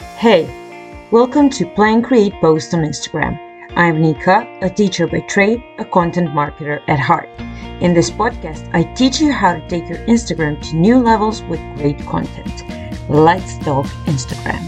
Hey, welcome to Plan Create Post on Instagram. I'm Nika, a teacher by trade, a content marketer at heart. In this podcast, I teach you how to take your Instagram to new levels with great content. Let's talk Instagram.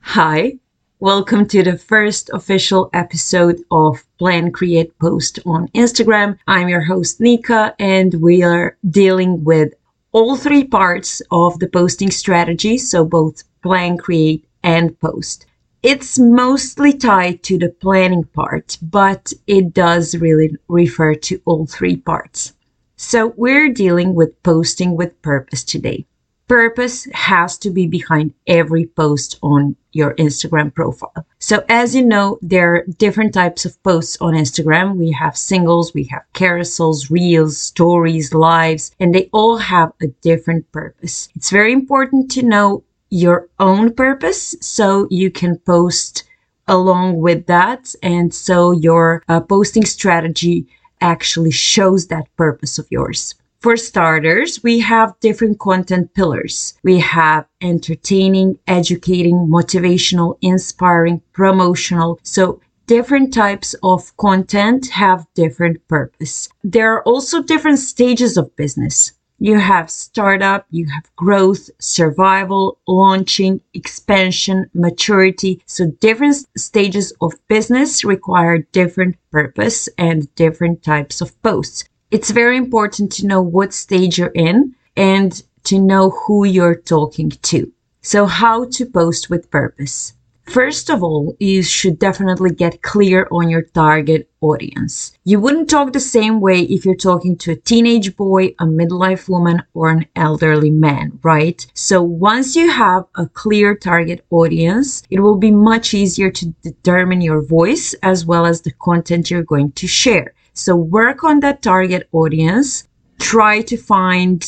Hi, welcome to the first official episode of Plan Create Post on Instagram. I'm your host, Nika, and we are dealing with all three parts of the posting strategy. So both plan, create, and post. It's mostly tied to the planning part, but it does really refer to all three parts. So we're dealing with posting with purpose today. Purpose has to be behind every post on your Instagram profile. So as you know, there are different types of posts on Instagram. We have singles, we have carousels, reels, stories, lives, and they all have a different purpose. It's very important to know your own purpose so you can post along with that. And so your uh, posting strategy actually shows that purpose of yours. For starters, we have different content pillars. We have entertaining, educating, motivational, inspiring, promotional. So different types of content have different purpose. There are also different stages of business. You have startup, you have growth, survival, launching, expansion, maturity. So different stages of business require different purpose and different types of posts. It's very important to know what stage you're in and to know who you're talking to. So how to post with purpose. First of all, you should definitely get clear on your target audience. You wouldn't talk the same way if you're talking to a teenage boy, a midlife woman, or an elderly man, right? So once you have a clear target audience, it will be much easier to determine your voice as well as the content you're going to share. So work on that target audience. Try to find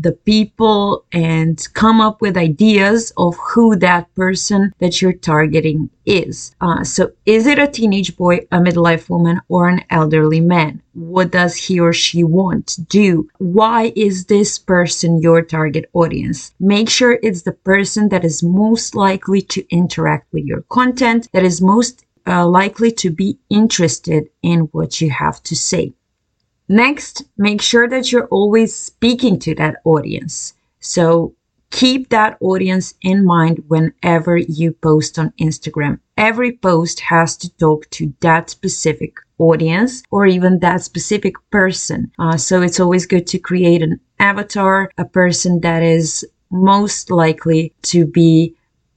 the people and come up with ideas of who that person that you're targeting is. Uh, so, is it a teenage boy, a midlife woman, or an elderly man? What does he or she want to do? Why is this person your target audience? Make sure it's the person that is most likely to interact with your content, that is most uh, likely to be interested in what you have to say. Next, make sure that you're always speaking to that audience. So keep that audience in mind whenever you post on Instagram. Every post has to talk to that specific audience or even that specific person. Uh, so it's always good to create an avatar, a person that is most likely to be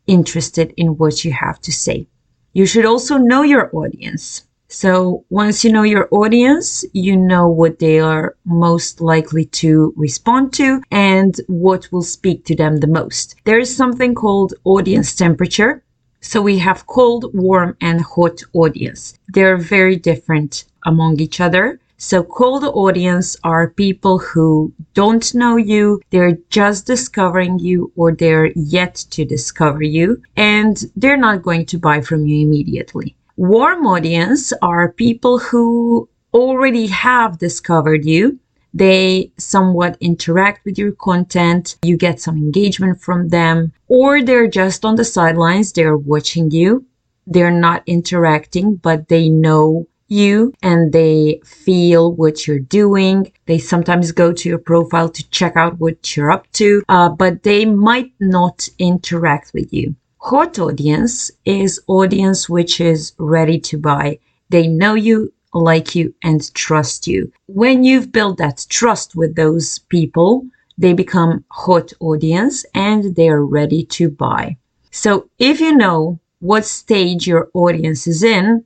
interested in what you have to say. You should also know your audience. So once you know your audience, you know what they are most likely to respond to and what will speak to them the most. There is something called audience temperature. So we have cold, warm, and hot audience. They're very different among each other. So cold audience are people who don't know you. They're just discovering you or they're yet to discover you and they're not going to buy from you immediately. Warm audience are people who already have discovered you. They somewhat interact with your content. You get some engagement from them, or they're just on the sidelines. They're watching you. They're not interacting, but they know you and they feel what you're doing. They sometimes go to your profile to check out what you're up to, uh, but they might not interact with you. Hot audience is audience which is ready to buy. They know you, like you, and trust you. When you've built that trust with those people, they become hot audience and they are ready to buy. So if you know what stage your audience is in,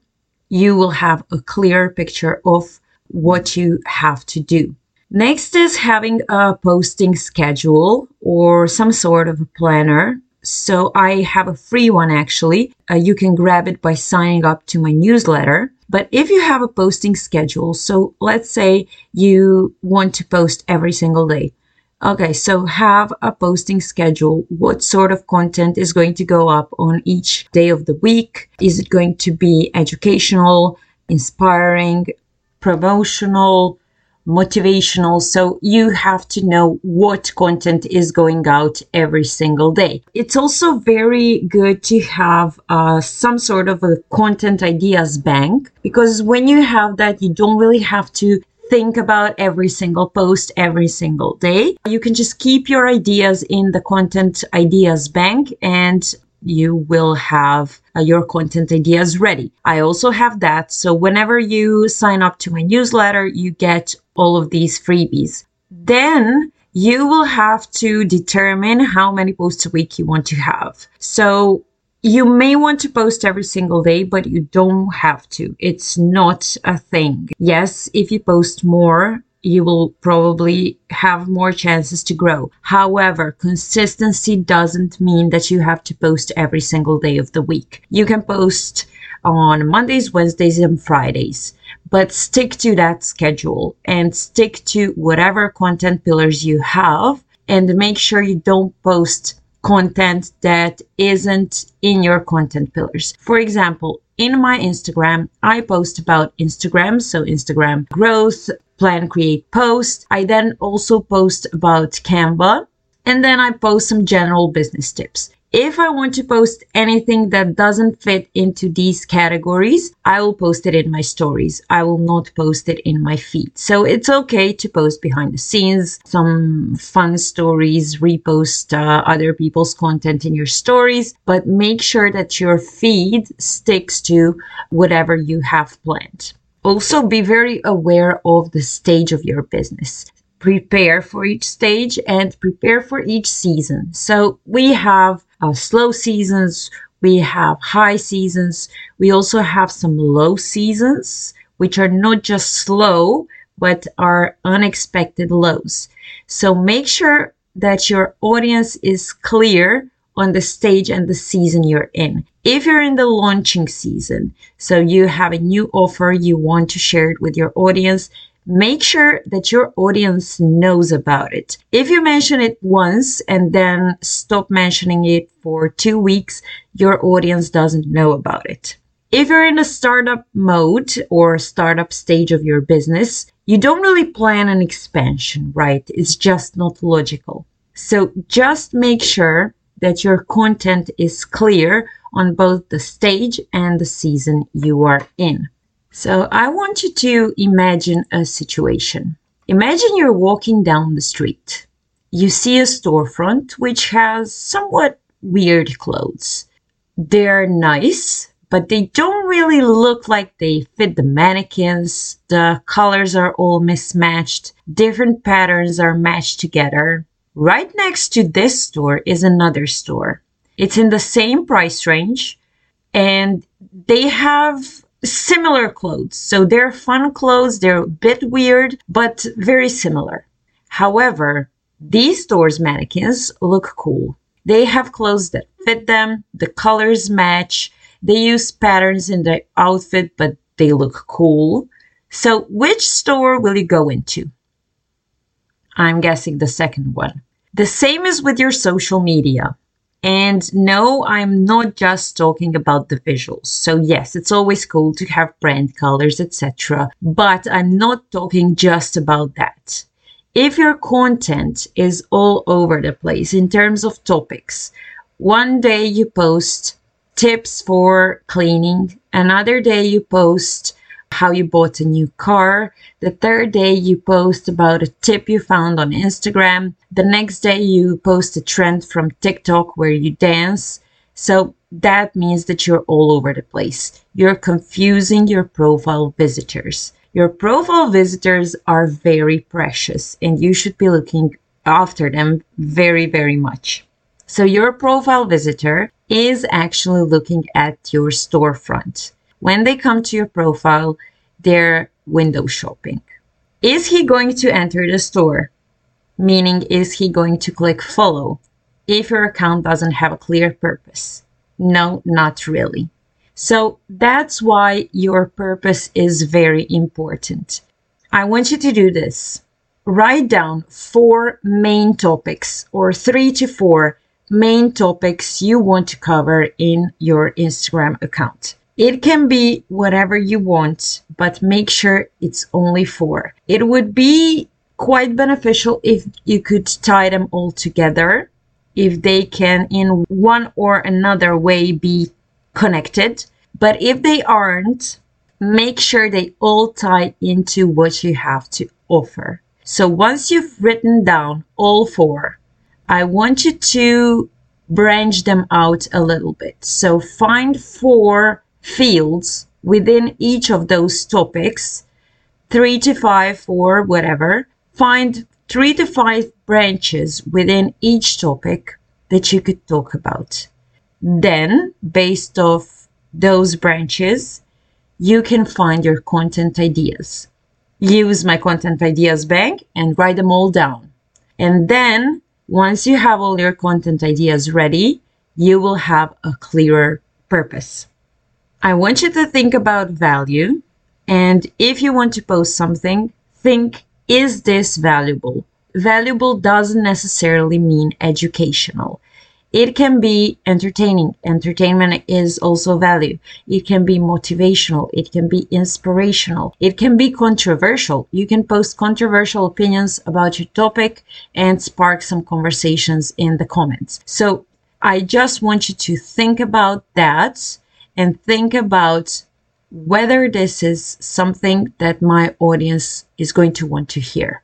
you will have a clear picture of what you have to do. Next is having a posting schedule or some sort of a planner so I have a free one actually. Uh, you can grab it by signing up to my newsletter. But if you have a posting schedule, so let's say you want to post every single day. Okay, so have a posting schedule. What sort of content is going to go up on each day of the week? Is it going to be educational, inspiring, promotional, motivational. So you have to know what content is going out every single day. It's also very good to have uh, some sort of a content ideas bank because when you have that, you don't really have to think about every single post every single day. You can just keep your ideas in the content ideas bank and you will have uh, your content ideas ready. I also have that. So whenever you sign up to my newsletter, you get all of these freebies. Then you will have to determine how many posts a week you want to have. So you may want to post every single day, but you don't have to. It's not a thing. Yes, if you post more, you will probably have more chances to grow. However, consistency doesn't mean that you have to post every single day of the week. You can post on Mondays, Wednesdays, and Fridays, but stick to that schedule and stick to whatever content pillars you have and make sure you don't post content that isn't in your content pillars. For example, in my Instagram, I post about Instagram, so Instagram growth, plan, create, post. I then also post about Canva, and then I post some general business tips. If I want to post anything that doesn't fit into these categories, I will post it in my stories. I will not post it in my feed. So it's okay to post behind the scenes, some fun stories, repost uh, other people's content in your stories, but make sure that your feed sticks to whatever you have planned. Also, be very aware of the stage of your business prepare for each stage and prepare for each season. So we have uh, slow seasons, we have high seasons, we also have some low seasons, which are not just slow, but are unexpected lows. So make sure that your audience is clear on the stage and the season you're in. If you're in the launching season, so you have a new offer, you want to share it with your audience, make sure that your audience knows about it. If you mention it once and then stop mentioning it for two weeks, your audience doesn't know about it. If you're in a startup mode or startup stage of your business, you don't really plan an expansion, right? It's just not logical. So just make sure that your content is clear on both the stage and the season you are in. So I want you to imagine a situation. Imagine you're walking down the street. You see a storefront which has somewhat weird clothes. They're nice, but they don't really look like they fit the mannequins. The colors are all mismatched. Different patterns are matched together. Right next to this store is another store. It's in the same price range and they have similar clothes. So they're fun clothes, they're a bit weird, but very similar. However, these stores' mannequins look cool. They have clothes that fit them, the colors match, they use patterns in their outfit, but they look cool. So, which store will you go into? I'm guessing the second one. The same is with your social media. And no, I'm not just talking about the visuals. So yes, it's always cool to have brand colors, etc. But I'm not talking just about that. If your content is all over the place in terms of topics, one day you post tips for cleaning, another day you post how you bought a new car. The third day, you post about a tip you found on Instagram. The next day, you post a trend from TikTok where you dance. So that means that you're all over the place. You're confusing your profile visitors. Your profile visitors are very precious and you should be looking after them very, very much. So your profile visitor is actually looking at your storefront when they come to your profile, they're window shopping. Is he going to enter the store? Meaning, is he going to click follow if your account doesn't have a clear purpose? No, not really. So that's why your purpose is very important. I want you to do this. Write down four main topics or three to four main topics you want to cover in your Instagram account. It can be whatever you want, but make sure it's only four. It would be quite beneficial if you could tie them all together, if they can in one or another way be connected. But if they aren't, make sure they all tie into what you have to offer. So once you've written down all four, I want you to branch them out a little bit. So find four fields within each of those topics, three to five or whatever. Find three to five branches within each topic that you could talk about. Then, based off those branches, you can find your content ideas. Use my content ideas bank and write them all down. And then once you have all your content ideas ready, you will have a clearer purpose. I want you to think about value. And if you want to post something, think, is this valuable? Valuable doesn't necessarily mean educational. It can be entertaining. Entertainment is also value. It can be motivational. It can be inspirational. It can be controversial. You can post controversial opinions about your topic and spark some conversations in the comments. So I just want you to think about that and think about whether this is something that my audience is going to want to hear.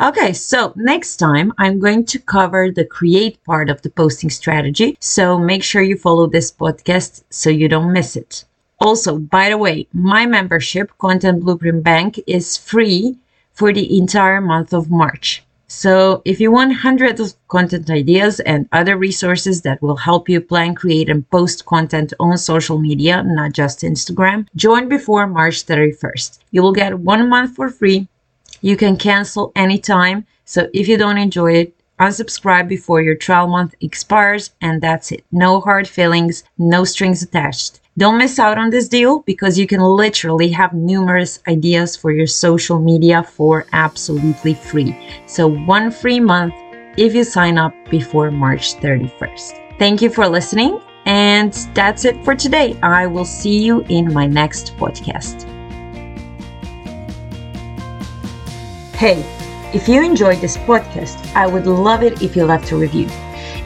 Okay, so next time I'm going to cover the create part of the posting strategy. So make sure you follow this podcast so you don't miss it. Also, by the way, my membership, Content Blueprint Bank, is free for the entire month of March. So if you want hundreds of content ideas and other resources that will help you plan, create, and post content on social media, not just Instagram, join before March 31st. You will get one month for free you can cancel anytime. So if you don't enjoy it, unsubscribe before your trial month expires, and that's it. No hard feelings, no strings attached. Don't miss out on this deal because you can literally have numerous ideas for your social media for absolutely free. So, one free month if you sign up before March 31st. Thank you for listening, and that's it for today. I will see you in my next podcast. Hey, if you enjoyed this podcast, I would love it if you left a review.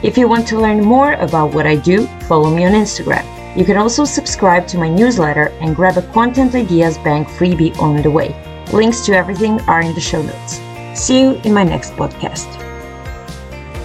If you want to learn more about what I do, follow me on Instagram. You can also subscribe to my newsletter and grab a Content Ideas Bank freebie on the way. Links to everything are in the show notes. See you in my next podcast.